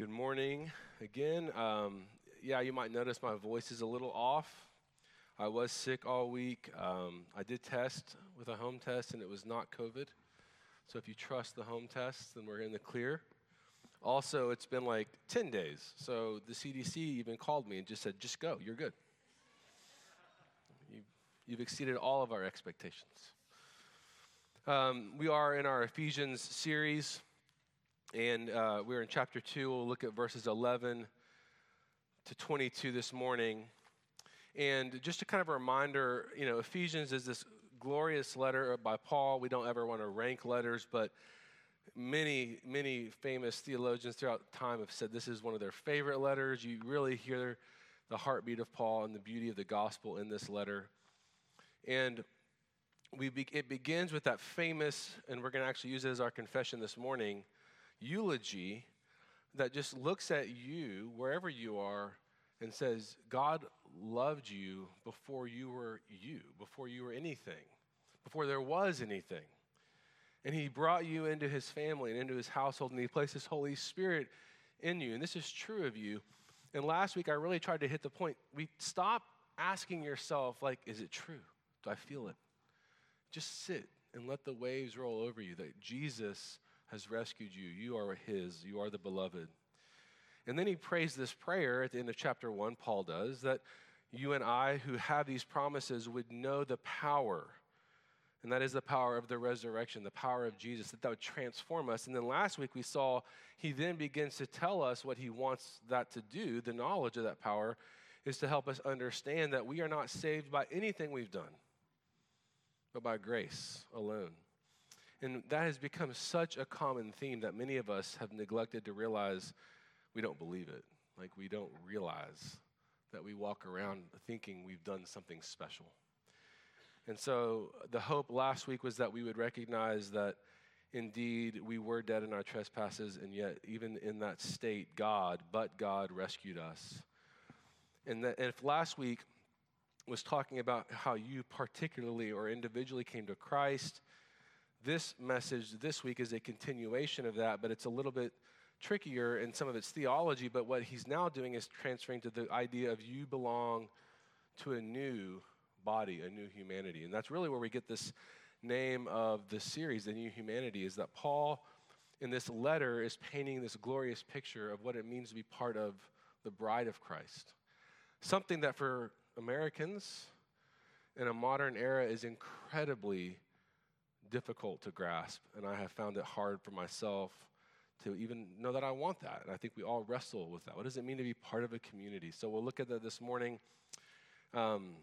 Good morning again. Um, yeah, you might notice my voice is a little off. I was sick all week. Um, I did test with a home test, and it was not COVID. So if you trust the home test, then we're in the clear. Also, it's been like 10 days. So the CDC even called me and just said, just go, you're good. You've, exceeded all of our expectations. Um, we are in our Ephesians series. And uh, we're in chapter 2. We'll look at verses 11 to 22 this morning. And just a kind of a reminder, you know, Ephesians is this glorious letter by Paul. We don't ever want to rank letters, but many, many famous theologians throughout time have said this is one of their favorite letters. You really hear the heartbeat of Paul and the beauty of the gospel in this letter. And we be, it begins with that famous, and we're going to actually use it as our confession this morning eulogy that just looks at you, wherever you are, and says, God loved you before you were you, before you were anything, before there was anything. And He brought you into His family and into His household, and He placed His Holy Spirit in you. And this is true of you. And last week, I really tried to hit the point. We stop asking yourself, like, is it true? Do I feel it? Just sit and let the waves roll over you that Jesus has rescued you. You are his, you are the beloved. And then he prays this prayer at the end of chapter 1, Paul does, that you and I who have these promises would know the power. And that is the power of the resurrection, the power of Jesus, that that would transform us. And then last week we saw he then begins to tell us what he wants that to do. The knowledge of that power is to help us understand that we are not saved by anything we've done, but by grace alone. And that has become such a common theme that many of us have neglected to realize we don't believe it. Like we don't realize that we walk around thinking we've done something special. And so the hope last week was that we would recognize that indeed we were dead in our trespasses, and yet even in that state, God, but God rescued us. And, that, if last week was talking about how you particularly or individually came to Christ, this message this week is a continuation of that, but it's a little bit trickier in some of its theology. But what he's now doing is transferring to the idea of you belong to a new body, a new humanity. And that's really where we get this name of the series, The New Humanity, is that Paul in this letter is painting this glorious picture of what it means to be part of the bride of Christ. Something that for Americans in a modern era is incredibly difficult to grasp, and I have found it hard for myself to even know that I want that. And I think we all wrestle with that. What does it mean to be part of a community? So we'll look at that this morning. Um,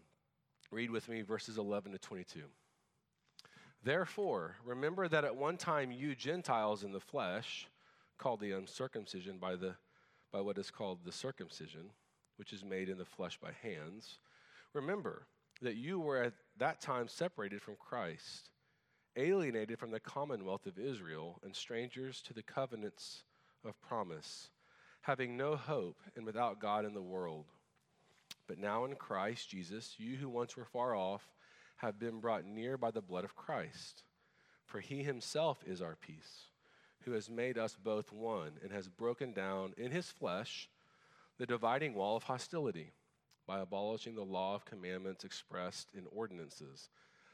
read with me verses 11 to 22. Therefore, remember that at one time you Gentiles in the flesh, called the uncircumcision by, the, by what is called the circumcision, which is made in the flesh by hands, remember that you were at that time separated from Christ alienated from the commonwealth of Israel and strangers to the covenants of promise, having no hope and without God in the world. But now in Christ Jesus, you who once were far off have been brought near by the blood of Christ. For he himself is our peace, who has made us both one and has broken down in his flesh the dividing wall of hostility by abolishing the law of commandments expressed in ordinances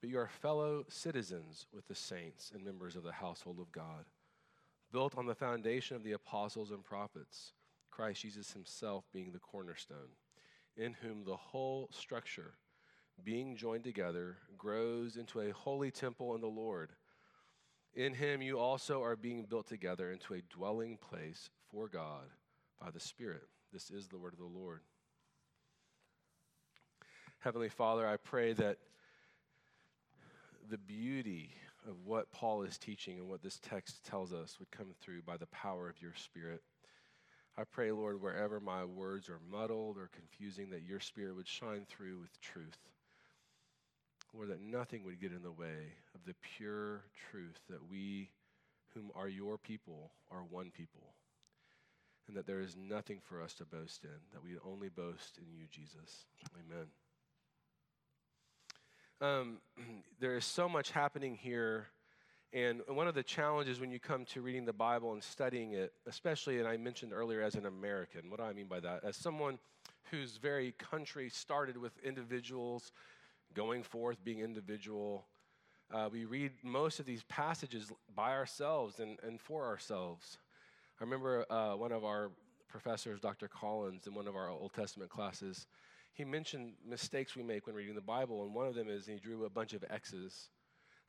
but you are fellow citizens with the saints and members of the household of God, built on the foundation of the apostles and prophets, Christ Jesus himself being the cornerstone, in whom the whole structure, being joined together, grows into a holy temple in the Lord. In him you also are being built together into a dwelling place for God by the Spirit. This is the word of the Lord. Heavenly Father, I pray that the beauty of what Paul is teaching and what this text tells us would come through by the power of your Spirit. I pray, Lord, wherever my words are muddled or confusing, that your spirit would shine through with truth. Lord, that nothing would get in the way of the pure truth that we, whom are your people, are one people. And that there is nothing for us to boast in, that we only boast in you, Jesus. Amen. Um, there is so much happening here. And one of the challenges when you come to reading the Bible and studying it, especially, and I mentioned earlier as an American, what do I mean by that? As someone whose very country started with individuals going forth, being individual, uh, we read most of these passages by ourselves and, and for ourselves. I remember uh, one of our professors, Dr. Collins, in one of our Old Testament classes, he mentioned mistakes we make when reading the Bible, and one of them is he drew a bunch of X's.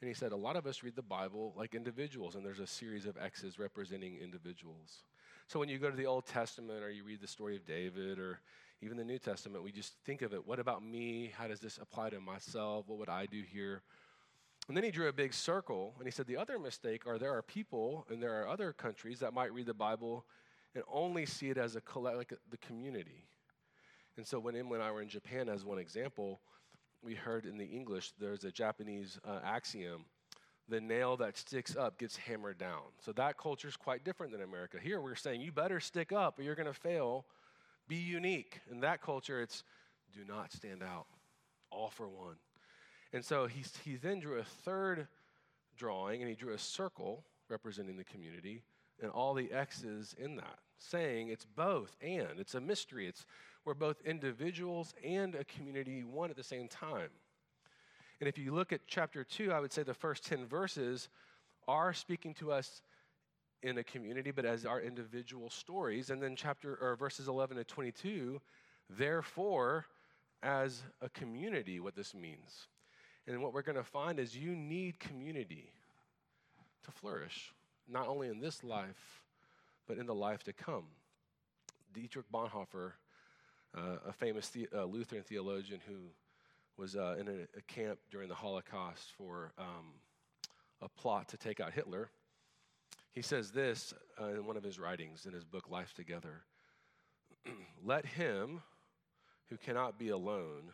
And he said, A lot of us read the Bible like individuals, and there's a series of X's representing individuals. So when you go to the Old Testament or you read the story of David or even the New Testament, we just think of it what about me? How does this apply to myself? What would I do here? And then he drew a big circle and he said, The other mistake are there are people and there are other countries that might read the Bible and only see it as a collect, like the community. And so when Emily and I were in Japan, as one example, we heard in the English there's a Japanese uh, axiom the nail that sticks up gets hammered down. So that culture is quite different than America. Here we're saying you better stick up or you're going to fail. Be unique. In that culture, it's do not stand out. All for one. And so he, he then drew a third drawing and he drew a circle representing the community and all the X's in that, saying it's both and. It's a mystery. It's we're both individuals and a community, one at the same time. And if you look at chapter 2, I would say the first 10 verses are speaking to us in a community, but as our individual stories. And then chapter or verses 11 to 22, therefore, as a community, what this means. And what we're going to find is you need community to flourish, not only in this life, but in the life to come. Dietrich Bonhoeffer uh, a famous the, uh, Lutheran theologian who was uh, in a, a, camp during the Holocaust for um, a plot to take out Hitler. He says this uh, in one of his writings in his book, Life Together Let him who cannot be alone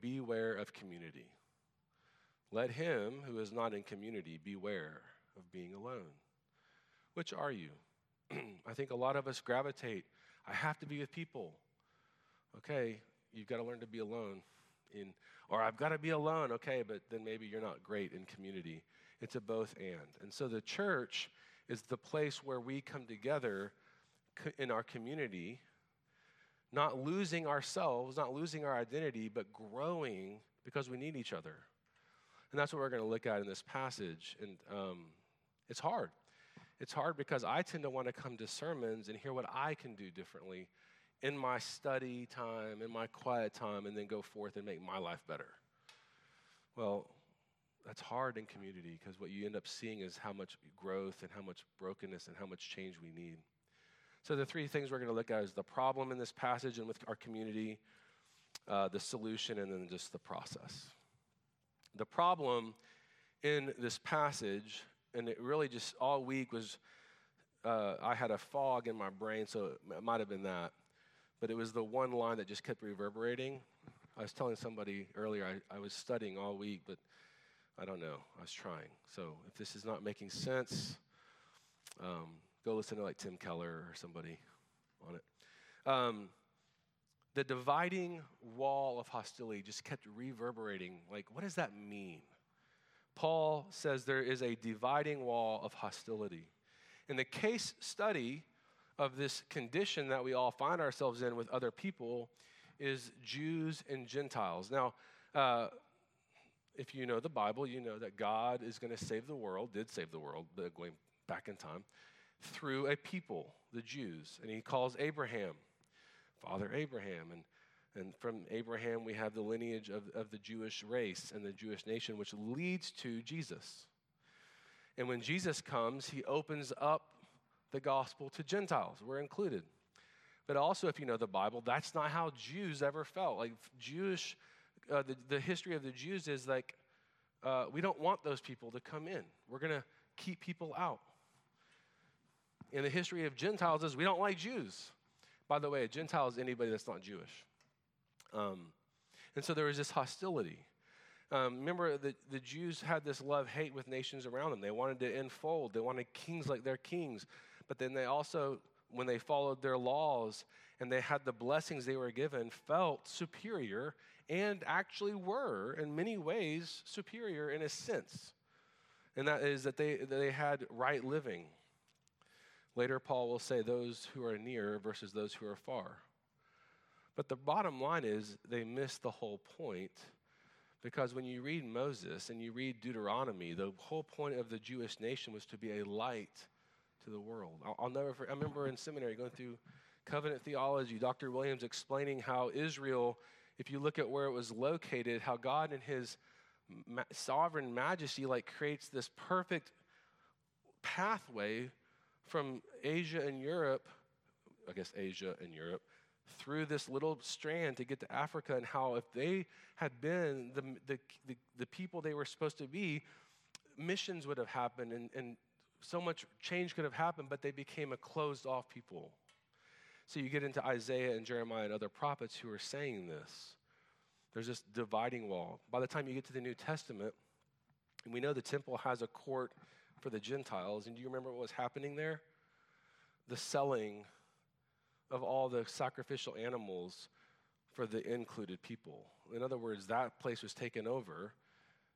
beware of community. Let him who is not in community beware of being alone. Which are you? I think a lot of us gravitate I have to be with people. Okay, you've got to learn to be alone. In, or I've got to be alone. Okay, but then maybe you're not great in community. It's a both and. And so the church is the place where we come together in our community, not losing ourselves, not losing our identity, but growing because we need each other. And that's what we're going to look at in this passage. And um, it's hard. It's hard because I tend to want to come to sermons and hear what I can do differently in my study time, in my quiet time, and then go forth and make my life better. Well, that's hard in community because what you end up seeing is how much growth and how much brokenness and how much change we need. So, the three things we're going to look at is the problem in this passage and with our community, uh, the solution, and then just the process. The problem in this passage and it really just all week was uh, I had a fog in my brain, so it might have been that. But it was the one line that just kept reverberating. I was telling somebody earlier I, I was studying all week, but I don't know. I was trying. So if this is not making sense, um, go listen to like Tim Keller or somebody on it. Um, the dividing wall of hostility just kept reverberating. Like, what does that mean? Paul says there is a dividing wall of hostility. In the case study of this condition that we all find ourselves in with other people is Jews and Gentiles. Now, uh, if you know the Bible, you know that God is going to save the world, did save the world, going back in time, through a people, the Jews. And he calls Abraham, Father Abraham. And and from Abraham, we have the lineage of, of the Jewish race and the Jewish nation, which leads to Jesus. And when Jesus comes, he opens up the gospel to Gentiles. We're included. But also, if you know the Bible, that's not how Jews ever felt. Like, Jewish, uh, the, the history of the Jews is like, uh, we don't want those people to come in. We're going to keep people out. in the history of Gentiles is we don't like Jews. By the way, a Gentile is anybody that's not Jewish. Um, and so there was this hostility. Um, remember, the, the Jews had this love hate with nations around them. They wanted to enfold, they wanted kings like their kings. But then they also, when they followed their laws and they had the blessings they were given, felt superior and actually were, in many ways, superior in a sense. And that is that they, that they had right living. Later, Paul will say those who are near versus those who are far. But the bottom line is they miss the whole point because when you read Moses and you read Deuteronomy, the whole point of the Jewish nation was to be a light to the world. I'll, I'll never forget, I remember in seminary going through covenant theology, Dr. Williams explaining how Israel, if you look at where it was located, how God in his ma- sovereign majesty like creates this perfect pathway from Asia and Europe, I guess Asia and Europe, through this little strand to get to Africa, and how if they had been the, the, the, the people they were supposed to be, missions would have happened and, and so much change could have happened, but they became a closed off people. So you get into Isaiah and Jeremiah and other prophets who are saying this. There's this dividing wall. By the time you get to the New Testament, and we know the temple has a court for the Gentiles, and do you remember what was happening there? The selling of all the sacrificial animals for the included people. In other words, that place was taken over,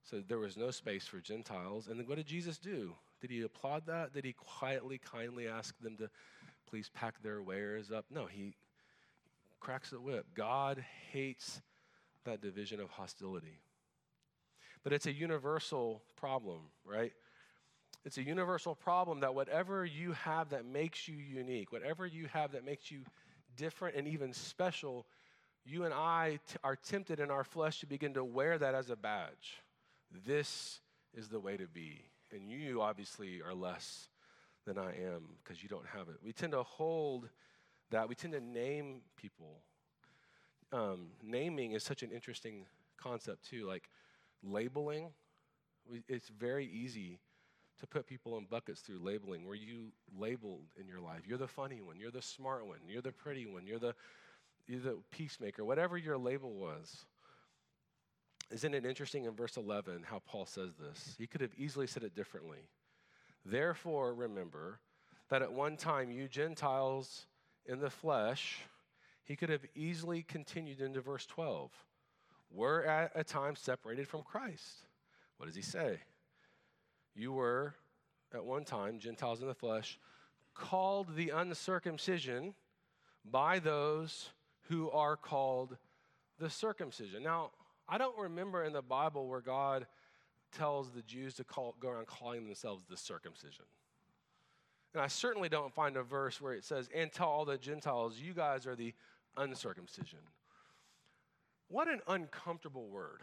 so there was no space for Gentiles. And then what did Jesus do? Did he applaud that? Did he quietly, kindly ask them to please pack their wares up? No, he cracks the whip. God hates that division of hostility. But it's a universal problem, right? It's a universal problem that whatever you have that makes you unique, whatever you have that makes you different and even special, you and I t- are tempted in our flesh to begin to wear that as a badge. This is the way to be. And you obviously are less than I am because you don't have it. We tend to hold that, we tend to name people. Um, naming is such an interesting concept, too. Like labeling, it's very easy to put people in buckets through labeling, Were you labeled in your life. You're the funny one, you're the smart one, you're the pretty one, you're the, you're the peacemaker, whatever your label was. Isn't it interesting in verse 11 how Paul says this? He could have easily said it differently. Therefore, remember that at one time you Gentiles in the flesh, he could have easily continued into verse 12, were at a time separated from Christ. What does he say? You were, at one time, Gentiles in the flesh, called the uncircumcision by those who are called the circumcision. Now, I don't remember in the Bible where God tells the Jews to call, go around calling themselves the circumcision. And I certainly don't find a verse where it says, and tell all the Gentiles, you guys are the uncircumcision. What an uncomfortable word,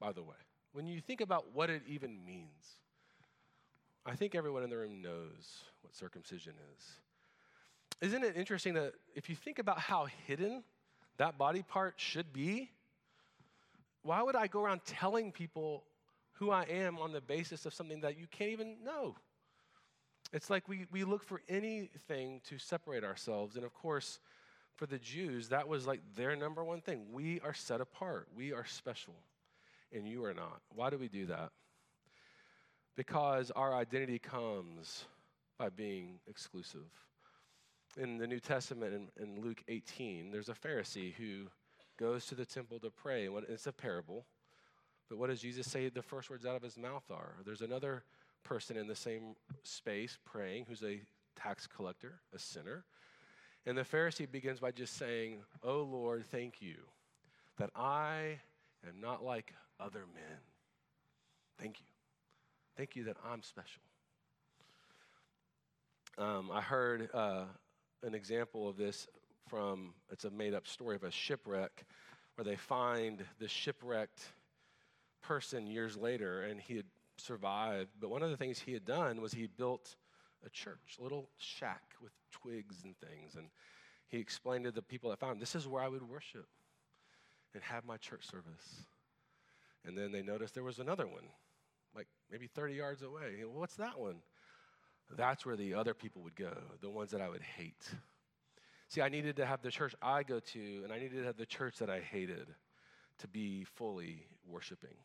by the way, when you think about what it even means. I think everyone in the room knows what circumcision is. Isn't it interesting that if you think about how hidden that body part should be, why would I go around telling people who I am on the basis of something that you can't even know? It's like we, we look for anything to separate ourselves. And of course, for the Jews, that was like their number one thing. We are set apart, we are special, and you are not. Why do we do that? Because our identity comes by being exclusive. In the New Testament, in, in Luke 18, there's a Pharisee who goes to the temple to pray. It's a parable. But what does Jesus say the first words out of his mouth are? There's another person in the same space praying who's a tax collector, a sinner. And the Pharisee begins by just saying, Oh Lord, thank you that I am not like other men. Thank you. Thank you that I'm special. Um, I heard uh, an example of this from, it's a made up story of a shipwreck where they find the shipwrecked person years later and he had survived. But one of the things he had done was he built a church, a little shack with twigs and things. And he explained to the people that found him, this is where I would worship and have my church service. And then they noticed there was another one like maybe 30 yards away. Well, what's that one? that's where the other people would go, the ones that I would hate. See, I needed to have the church I go to, and I needed to have the church that I hated to be fully worshiping.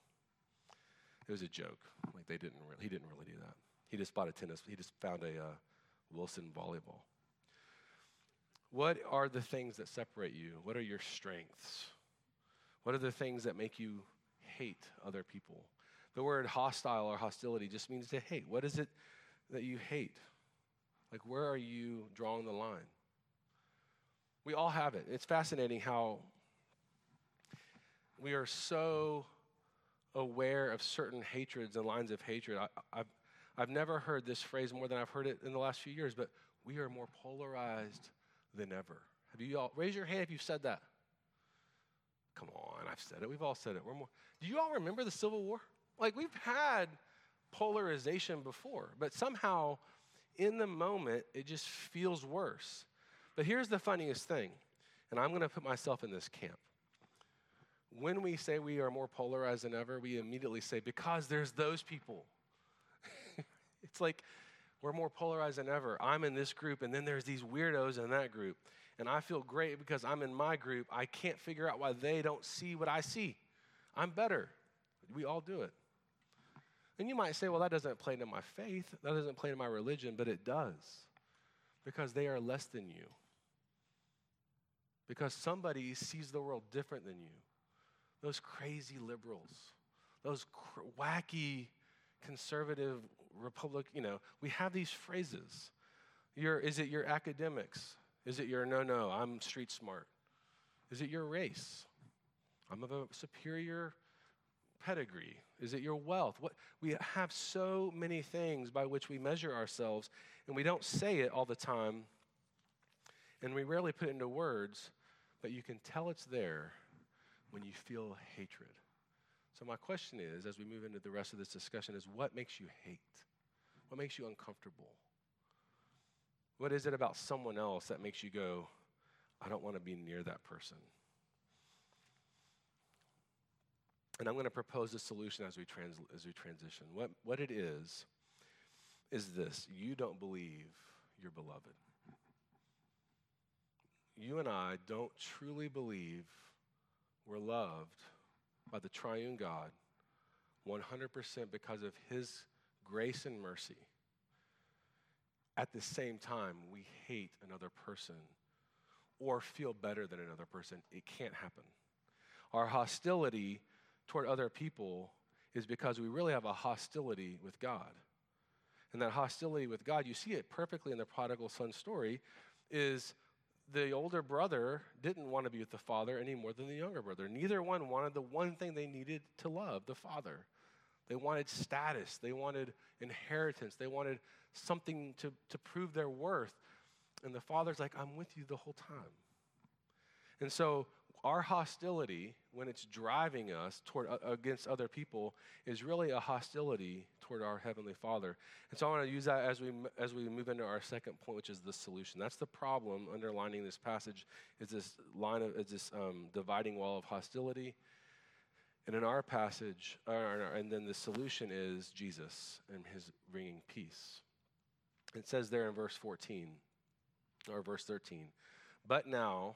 It was a joke. Like they didn't really, he didn't really do that. He just bought a tennis, he just found a uh, Wilson volleyball. What are the things that separate you? What are your strengths? What are the things that make you hate other people? The word hostile or hostility just means to hate. What is it that you hate? Like, where are you drawing the line? We all have it. It's fascinating how we are so aware of certain hatreds and lines of hatred. I, have I've never heard this phrase more than I've heard it in the last few years, but we are more polarized than ever. Have you all raise your hand if you've said that? Come on, I've said it. We've all said it. We're more. Do you all remember the Civil War? Like we've had polarization before, but somehow in the moment it just feels worse. But here's the funniest thing, and I'm going to put myself in this camp. When we say we are more polarized than ever, we immediately say, because there's those people. it's like we're more polarized than ever. I'm in this group, and then there's these weirdos in that group. And I feel great because I'm in my group. I can't figure out why they don't see what I see. I'm better. We all do it. And you might say, well, that doesn't play into my faith, that doesn't play into my religion, but it does because they are less than you. Because somebody sees the world different than you. Those crazy liberals, those cr- wacky conservative republic, you know, we have these phrases. Your, is it your academics? Is it your no, no, I'm street smart? Is it your race? I'm of a superior pedigree? Is it your wealth? What, we have so many things by which we measure ourselves, and we don't say it all the time, and we rarely put it into words, but you can tell it's there when you feel hatred. So, my question is, as we move into the rest of this discussion, is what makes you hate? What makes you uncomfortable? What is it about someone else that makes you go, I don't want to be near that person? And I'm going to propose a solution as we, trans- as we transition. What, what it is, is this you don't believe you're beloved. You and I don't truly believe we're loved by the triune God 100% because of his grace and mercy. At the same time, we hate another person or feel better than another person. It can't happen. Our hostility toward other people is because we really have a hostility with God. And that hostility with God, you see it perfectly in the prodigal son story, is the older brother didn't want to be with the father any more than the younger brother. Neither one wanted the one thing they needed to love, the father. They wanted status, they wanted inheritance, they wanted something to, to prove their worth. And the father's like, I'm with you the whole time. And so our hostility, when it's driving us toward uh, against other people, is really a hostility toward our heavenly Father. And so I want to use that as we as we move into our second point, which is the solution. That's the problem underlining this passage is this line of is this um, dividing wall of hostility. And in our passage, and then the solution is Jesus and His bringing peace. It says there in verse 14 or verse 13, but now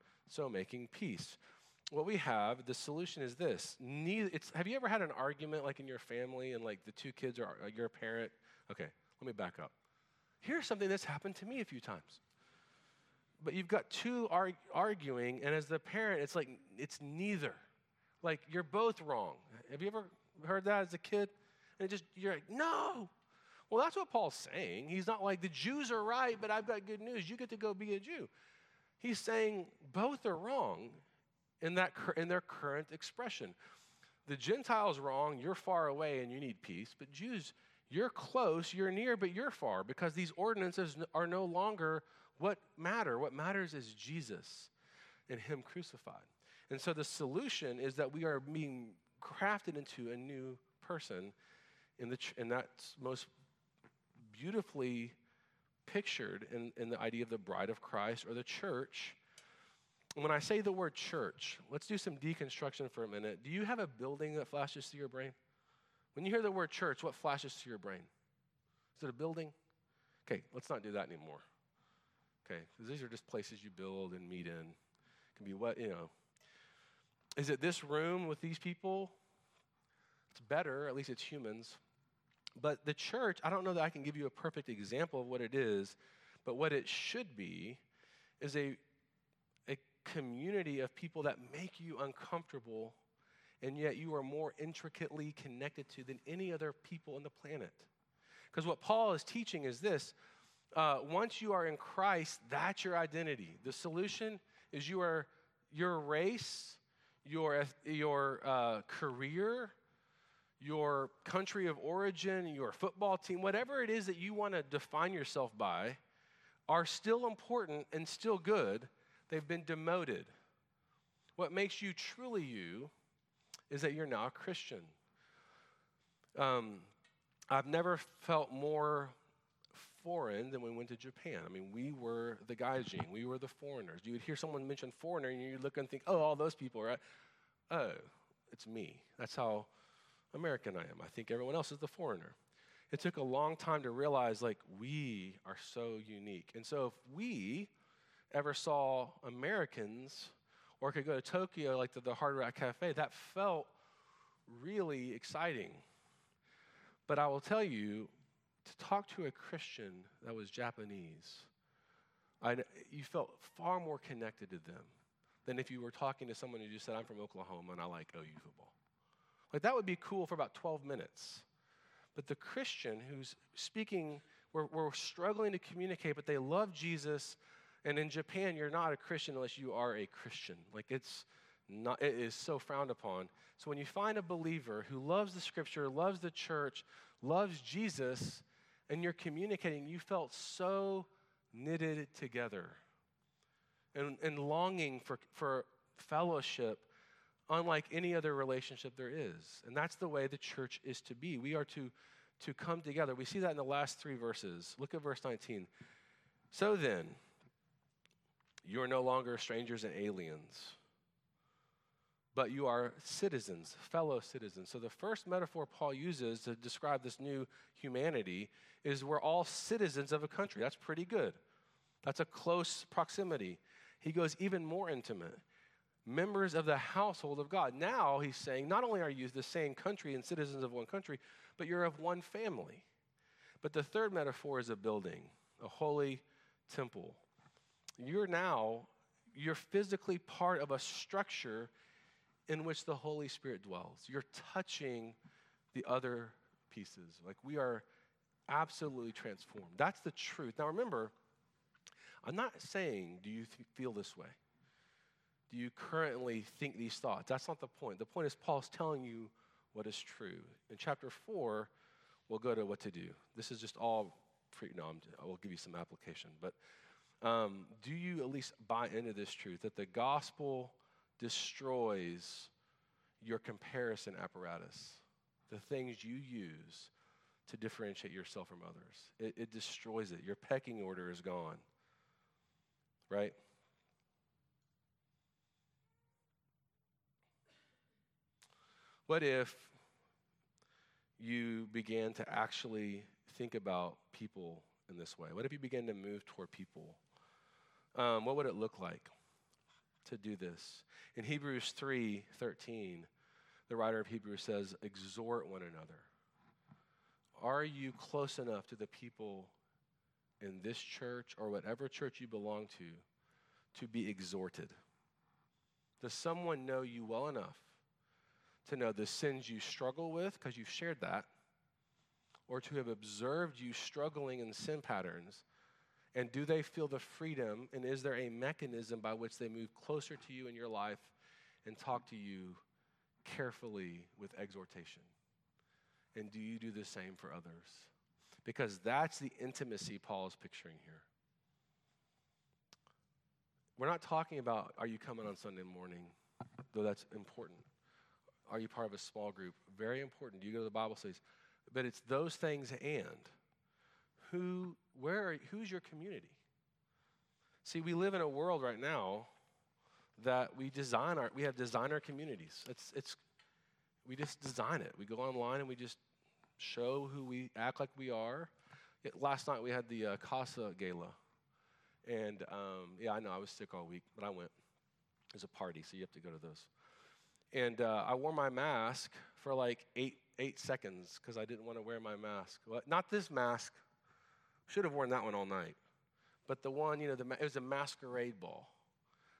so making peace. What we have, the solution is this. Neither, have you ever had an argument like in your family and like the two kids are like your parent? Okay, let me back up. Here's something that's happened to me a few times. But you've got two arg- arguing, and as the parent, it's like it's neither. Like you're both wrong. Have you ever heard that as a kid? And it just you're like, no. Well, that's what Paul's saying. He's not like the Jews are right, but I've got good news. You get to go be a Jew. He's saying both are wrong in, that, in their current expression. The Gentiles wrong, you're far away and you need peace, but Jews, You're close, you're near, but you're far because these ordinances are no longer what matter. What matters is Jesus and Him crucified. And so the solution is that we are being crafted into a new person, in the and that's most beautifully pictured in, in the idea of the bride of Christ or the church. When I say the word church, let's do some deconstruction for a minute. Do you have a building that flashes through your brain? When you hear the word church, what flashes through your brain? Is it a building? Okay, let's not do that anymore. Okay, because these are just places you build and meet in. It can be what, you know. Is it this room with these people? It's better, at least it's humans. But the church, I don't know that I can give you a perfect example of what it is, but what it should be is a, a community of people that make you uncomfortable and yet you are more intricately connected to than any other people on the planet. Because what Paul is teaching is this uh, once you are in Christ, that's your identity. The solution is you are your race, your, your uh, career, your country of origin, your football team, whatever it is that you want to define yourself by, are still important and still good. They've been demoted. What makes you truly you is that you're now a Christian. Um, I've never felt more foreign than when we went to Japan. I mean, we were the gaijin, we were the foreigners. You would hear someone mention foreigner, and you'd look and think, oh, all those people, right? Oh, it's me. That's how American I am. I think everyone else is the foreigner. It took a long time to realize, like, we are so unique. And so, if we ever saw Americans or could go to Tokyo, like the Hard Rock Cafe, that felt really exciting. But I will tell you, to talk to a Christian that was Japanese, I, you felt far more connected to them than if you were talking to someone who just said, I'm from Oklahoma and I like OU football. Like that would be cool for about 12 minutes. But the Christian who's speaking, we're, we're struggling to communicate, but they love Jesus. And in Japan, you're not a Christian unless you are a Christian. Like it's not, it is so frowned upon. So when you find a believer who loves the scripture, loves the church, loves Jesus, and you're communicating, you felt so knitted together and, and longing for, for fellowship unlike any other relationship there is. And that's the way the church is to be. We are to, to come together. We see that in the last three verses. Look at verse 19. So then, you are no longer strangers and aliens, but you are citizens, fellow citizens. So the first metaphor Paul uses to describe this new humanity is we're all citizens of a country. That's pretty good. That's a close proximity. He goes even more intimate members of the household of God. Now he's saying, not only are you the same country and citizens of one country, but you're of one family. But the third metaphor is a building, a holy temple. You're now, you're physically part of a structure in which the Holy Spirit dwells. You're touching the other pieces. Like we are absolutely transformed. That's the truth. Now remember, I'm not saying, do you th- feel this way? Do you currently think these thoughts? That's not the point. The point is, Paul's telling you what is true. In chapter 4, we'll go to what to do. This is just all pre, no, I'm, I will give you some application. But um, do you at least buy into this truth that the gospel destroys your comparison apparatus, the things you use to differentiate yourself from others? It, it destroys it. Your pecking order is gone, right? What if you began to actually think about people in this way? What if you began to move toward people? Um, what would it look like to do this? In Hebrews 3 13, the writer of Hebrews says, Exhort one another. Are you close enough to the people in this church or whatever church you belong to to be exhorted? Does someone know you well enough to know the sins you struggle with because you've shared that, or to have observed you struggling in sin patterns? And do they feel the freedom? And is there a mechanism by which they move closer to you in your life and talk to you carefully with exhortation? And do you do the same for others? Because that's the intimacy Paul is picturing here. We're not talking about are you coming on Sunday morning, though that's important. Are you part of a small group? Very important. Do you go to the Bible studies? But it's those things and who, where, are, who's your community? See, we live in a world right now that we design our, we have designer communities. It's, it's, we just design it. We go online and we just show who we act like we are. last night we had the uh, Casa Gala. And um, yeah, I know I was sick all week, but I went. It was a party, so you have to go to those. And uh, I wore my mask for like eight, eight seconds because I didn't want to wear my mask. Well, not this mask. Should have worn that one all night. But the one, you know, the, it was a masquerade ball.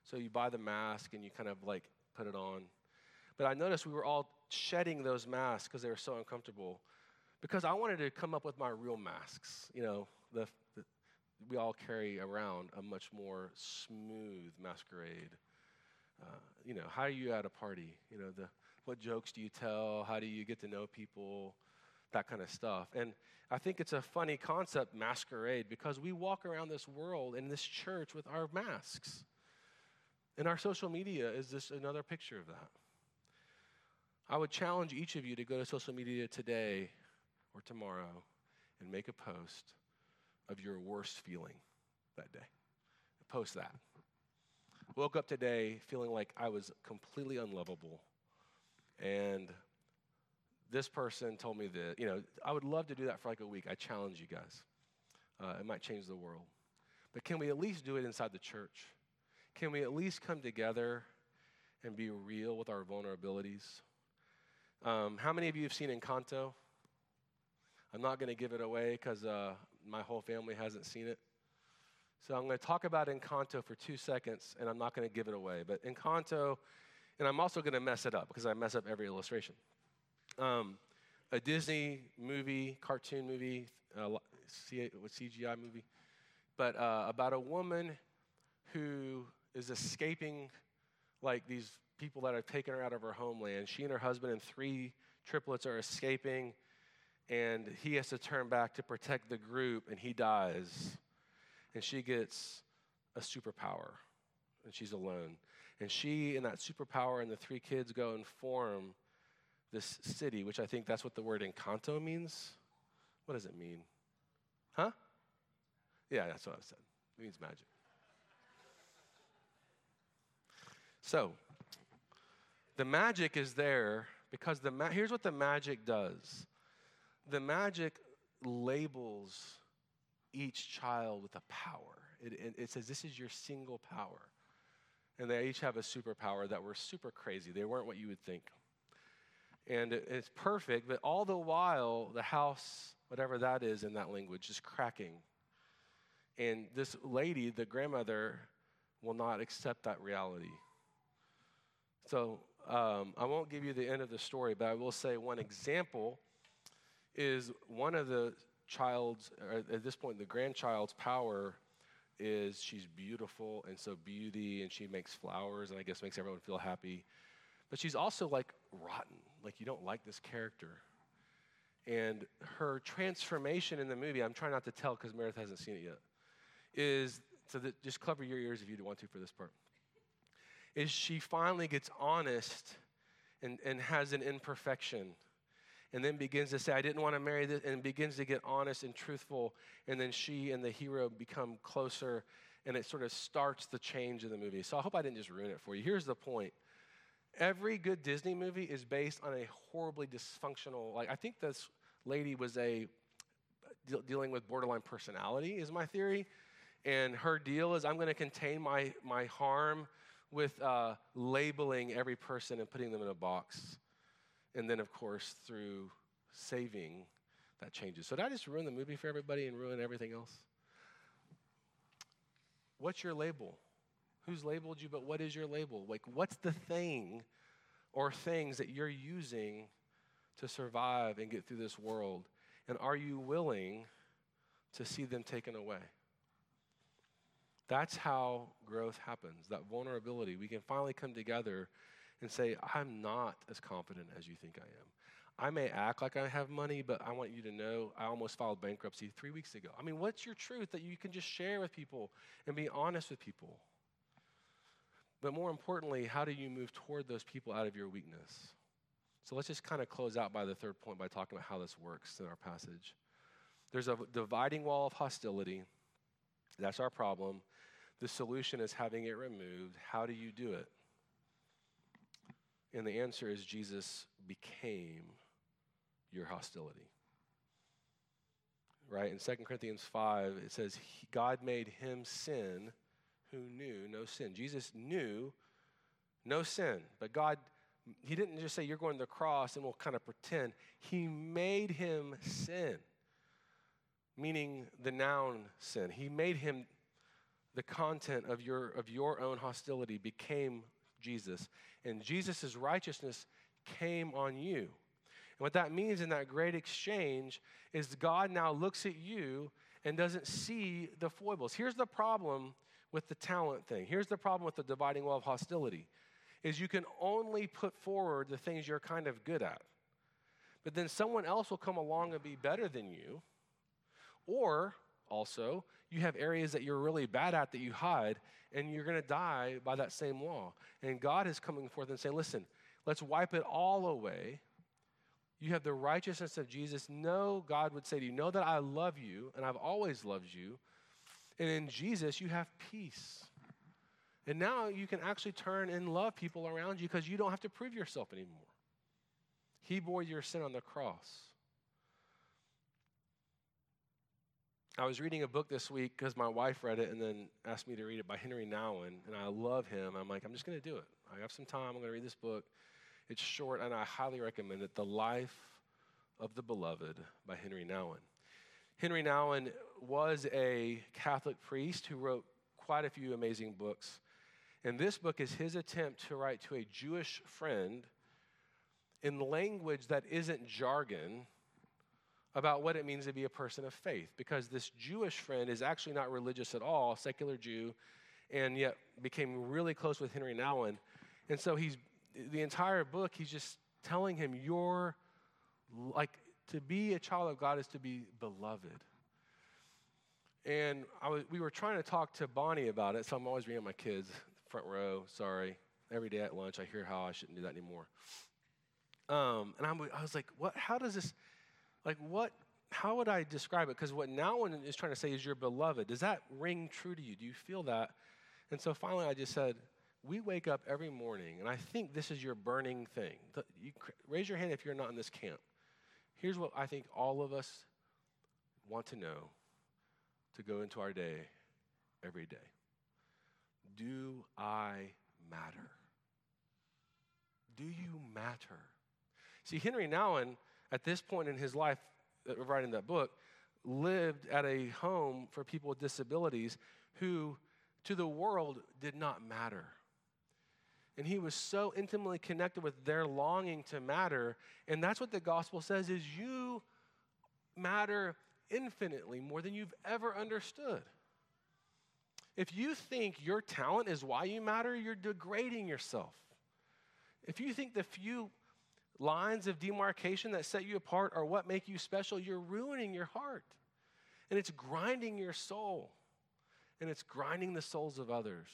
So you buy the mask and you kind of like put it on. But I noticed we were all shedding those masks because they were so uncomfortable. Because I wanted to come up with my real masks. You know, the, the we all carry around a much more smooth masquerade. Uh, you know, how are you at a party? You know, the, what jokes do you tell? How do you get to know people? That kind of stuff. And I think it's a funny concept, masquerade, because we walk around this world in this church with our masks. And our social media is just another picture of that. I would challenge each of you to go to social media today or tomorrow and make a post of your worst feeling that day. Post that. Woke up today feeling like I was completely unlovable. And this person told me that, you know, I would love to do that for like a week. I challenge you guys. Uh, it might change the world. But can we at least do it inside the church? Can we at least come together and be real with our vulnerabilities? Um, how many of you have seen Encanto? I'm not going to give it away because uh, my whole family hasn't seen it. So I'm going to talk about Encanto for two seconds, and I'm not going to give it away. But Encanto, and I'm also going to mess it up because I mess up every illustration. Um, a Disney movie, cartoon movie, uh, CGI movie, but uh, about a woman who is escaping like these people that have taken her out of her homeland. She and her husband and three triplets are escaping, and he has to turn back to protect the group, and he dies. And she gets a superpower, and she's alone. And she and that superpower and the three kids go and form this city, which I think that's what the word Encanto means. What does it mean? Huh? Yeah, that's what I said. It means magic. So, the magic is there because the ma- here's what the magic does. The magic labels each child with a power. It, it, it says this is your single power. And they each have a superpower that were super crazy. They weren't what you would think. And it, it's perfect, but all the while, the house, whatever that is in that language, is cracking. And this lady, the grandmother, will not accept that reality. So um, I won't give you the end of the story, but I will say one example is one of the child's, at this point, the grandchild's power is she's beautiful, and so beauty, and she makes flowers, and I guess makes everyone feel happy. But she's also like rotten, like you don't like this character. And her transformation in the movie, I'm trying not to tell because Meredith hasn't seen it yet, is so that just cover your ears if you want to for this part is she finally gets honest and, and has an imperfection and then begins to say, I didn't want to marry this, and begins to get honest and truthful. And then she and the hero become closer, and it sort of starts the change in the movie. So I hope I didn't just ruin it for you. Here's the point every good Disney movie is based on a horribly dysfunctional, like, I think this lady was a de- dealing with borderline personality, is my theory. And her deal is, I'm going to contain my, my harm with uh, labeling every person and putting them in a box. And then, of course, through saving, that changes. So, did I just ruin the movie for everybody and ruin everything else? What's your label? Who's labeled you, but what is your label? Like, what's the thing or things that you're using to survive and get through this world? And are you willing to see them taken away? That's how growth happens, that vulnerability. We can finally come together and say, I'm not as confident as you think I am. I may act like I have money, but I want you to know I almost filed bankruptcy three weeks ago. I mean, what's your truth that you can just share with people and be honest with people? But more importantly, how do you move toward those people out of your weakness? So let's just kind of close out by the third point by talking about how this works in our passage. There's a dividing wall of hostility. That's our problem. The solution is having it removed. How do you do it? And the answer is Jesus became your hostility. Right? In 2 Corinthians 5, it says, God made him sin who knew no sin. Jesus knew no sin, but God, He didn't just say, You're going to the cross and we'll kind of pretend. He made him sin, meaning the noun sin. He made him the content of your, of your own hostility became Jesus. And Jesus' righteousness came on you. And what that means in that great exchange is God now looks at you and doesn't see the foibles. Here's the problem with the talent thing. Here's the problem with the dividing wall of hostility is you can only put forward the things you're kind of good at. But then someone else will come along and be better than you. Or also, you have areas that you're really bad at that you hide, and you're going to die by that same law. And God is coming forth and saying, listen, let's wipe it all away. You have the righteousness of Jesus. Know, God would say to you, know that I love you, and I've always loved you. And in Jesus, you have peace. And now you can actually turn and love people around you because you don't have to prove yourself anymore. He bore your sin on the cross. I was reading a book this week because my wife read it and then asked me to read it by Henri Nouwen, and I love him. I'm like, I'm just going to do it. I have some time. I'm going to read this book. It's short, and I highly recommend it The Life of the Beloved by Henri Nouwen. Henri Nouwen was a Catholic priest who wrote quite a few amazing books. And this book is his attempt to write to a Jewish friend in language that isn't jargon about what it means to be a person of faith. Because this Jewish friend is actually not religious at all, secular Jew, and yet became really close with Henri Nouwen. And so he's the entire book, he's just telling him, You're like to be a child of God is to be beloved. And was, we were trying to talk to Bonnie about it, so I'm always reading my kids, front row, sorry. Every day at lunch, I hear how I shouldn't do that anymore. Um, and I'm, I was like, what, how does this, like, what, how would I describe it? Because what Nouwen is trying to say is you're beloved. Does that ring true to you? Do you feel that? And so finally, I just said, we wake up every morning, and I think this is your burning thing. You, raise your hand if you're not in this camp. Here's what I think all of us want to know to go into our day every day Do I matter? Do you matter? See, Henri Nouwen, at this point in his life, uh, writing that book, lived at a home for people with disabilities who, to the world, did not matter. And he was so intimately connected with their longing to matter. And that's what the gospel says is you matter infinitely more than you've ever understood. If you think your talent is why you matter, you're degrading yourself. If you think the few lines of demarcation that set you apart are what make you special, you're ruining your heart. And it's grinding your soul. And it's grinding the souls of others.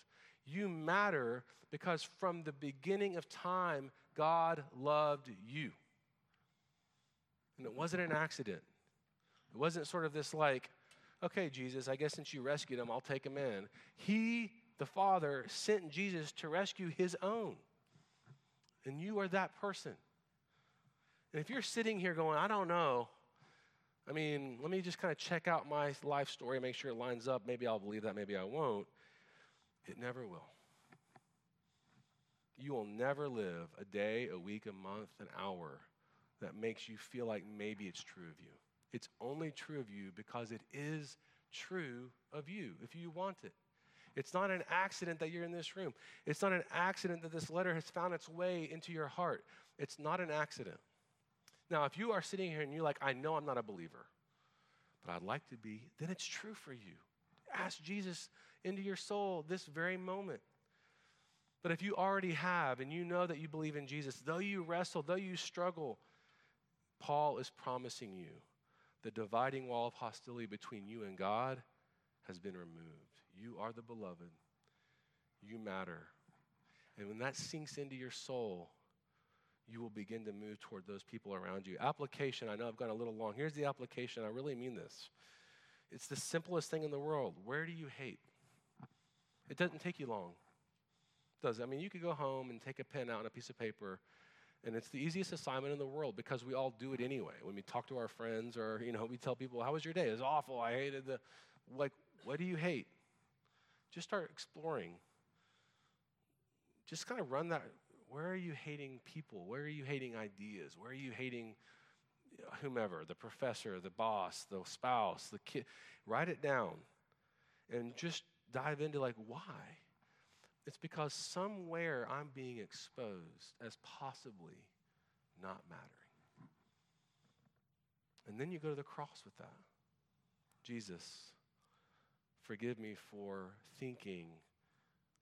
You matter because from the beginning of time, God loved you. And it wasn't an accident. It wasn't sort of this like, okay, Jesus, I guess since you rescued him, I'll take him in. He, the Father, sent Jesus to rescue his own. And you are that person. And if you're sitting here going, I don't know, I mean, let me just kind of check out my life story, make sure it lines up. Maybe I'll believe that, maybe I won't. It never will. You will never live a day, a week, a month, an hour that makes you feel like maybe it's true of you. It's only true of you because it is true of you if you want it. It's not an accident that you're in this room. It's not an accident that this letter has found its way into your heart. It's not an accident. Now, if you are sitting here and you're like, I know I'm not a believer, but I'd like to be, then it's true for you. Ask Jesus into your soul this very moment. But if you already have and you know that you believe in Jesus, though you wrestle, though you struggle, Paul is promising you the dividing wall of hostility between you and God has been removed. You are the beloved. You matter. And when that sinks into your soul, you will begin to move toward those people around you. Application, I know I've gone a little long. Here's the application. I really mean this. It's the simplest thing in the world. Where do you hate? It doesn't take you long. Does it? I mean, you could go home and take a pen out and a piece of paper, and it's the easiest assignment in the world because we all do it anyway. When we talk to our friends or, you know, we tell people, how was your day? It's awful. I hated the, like, what do you hate? Just start exploring. Just kind of run that. Where are you hating people? Where are you hating ideas? Where are you hating whomever, the professor, the boss, the spouse, the kid? Write it down and just dive into like, why? It's because somewhere I'm being exposed as possibly not mattering. And then you go to the cross with that. Jesus, forgive me for thinking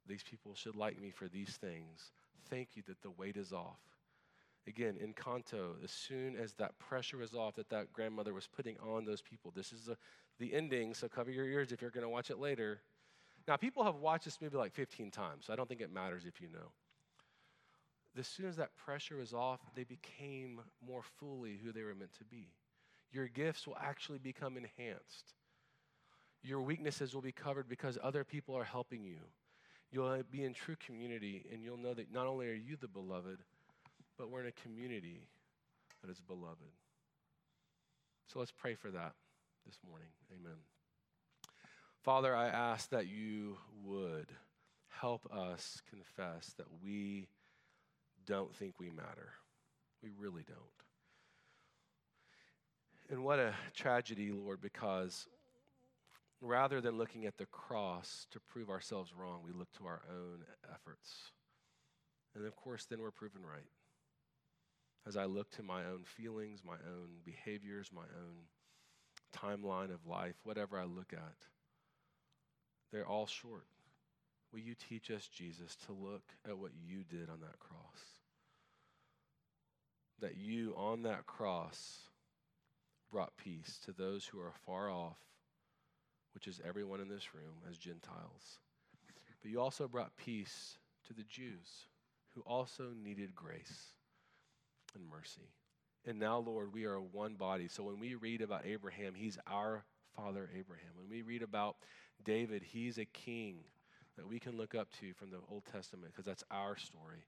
these people should like me for these things. Thank you that the weight is off. Again, in Encanto, as soon as that pressure was off that that grandmother was putting on those people, this is a, the ending, so cover your ears if you're going to watch it later. Now, people have watched this movie like 15 times, so I don't think it matters if you know. As soon as that pressure was off, they became more fully who they were meant to be. Your gifts will actually become enhanced. Your weaknesses will be covered because other people are helping you. You'll be in true community, and you'll know that not only are you the beloved, but we're in a community that is beloved. So let's pray for that this morning. Amen. Father, I ask that you would help us confess that we don't think we matter. We really don't. And what a tragedy, Lord, because rather than looking at the cross to prove ourselves wrong, we look to our own efforts. And of course, then we're proven right. As I look to my own feelings, my own behaviors, my own timeline of life, whatever I look at, they're all short. Will you teach us, Jesus, to look at what you did on that cross? That you on that cross brought peace to those who are far off, which is everyone in this room, as Gentiles. But you also brought peace to the Jews who also needed grace and mercy. And now, Lord, we are one body. So when we read about Abraham, he's our father Abraham. When we read about David, he's a king that we can look up to from the Old Testament because that's our story.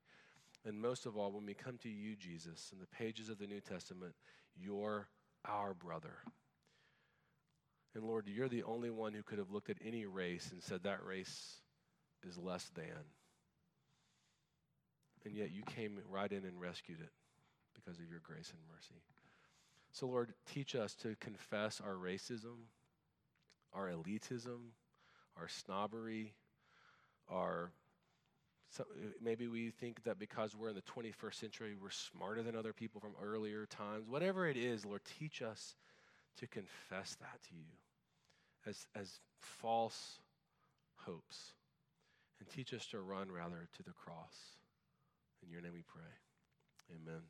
And most of all, when we come to you, Jesus, in the pages of the New Testament, you're our brother. And Lord, you're the only one who could have looked at any race and said that race is less than. And yet you came right in and rescued it because of your grace and mercy. So, Lord, teach us to confess our racism, our elitism, our snobbery, our so maybe we think that because we're in the 21st century, we're smarter than other people from earlier times. Whatever it is, Lord, teach us to confess that to you as, as false hopes. And teach us to run rather to the cross. In your name we pray. Amen.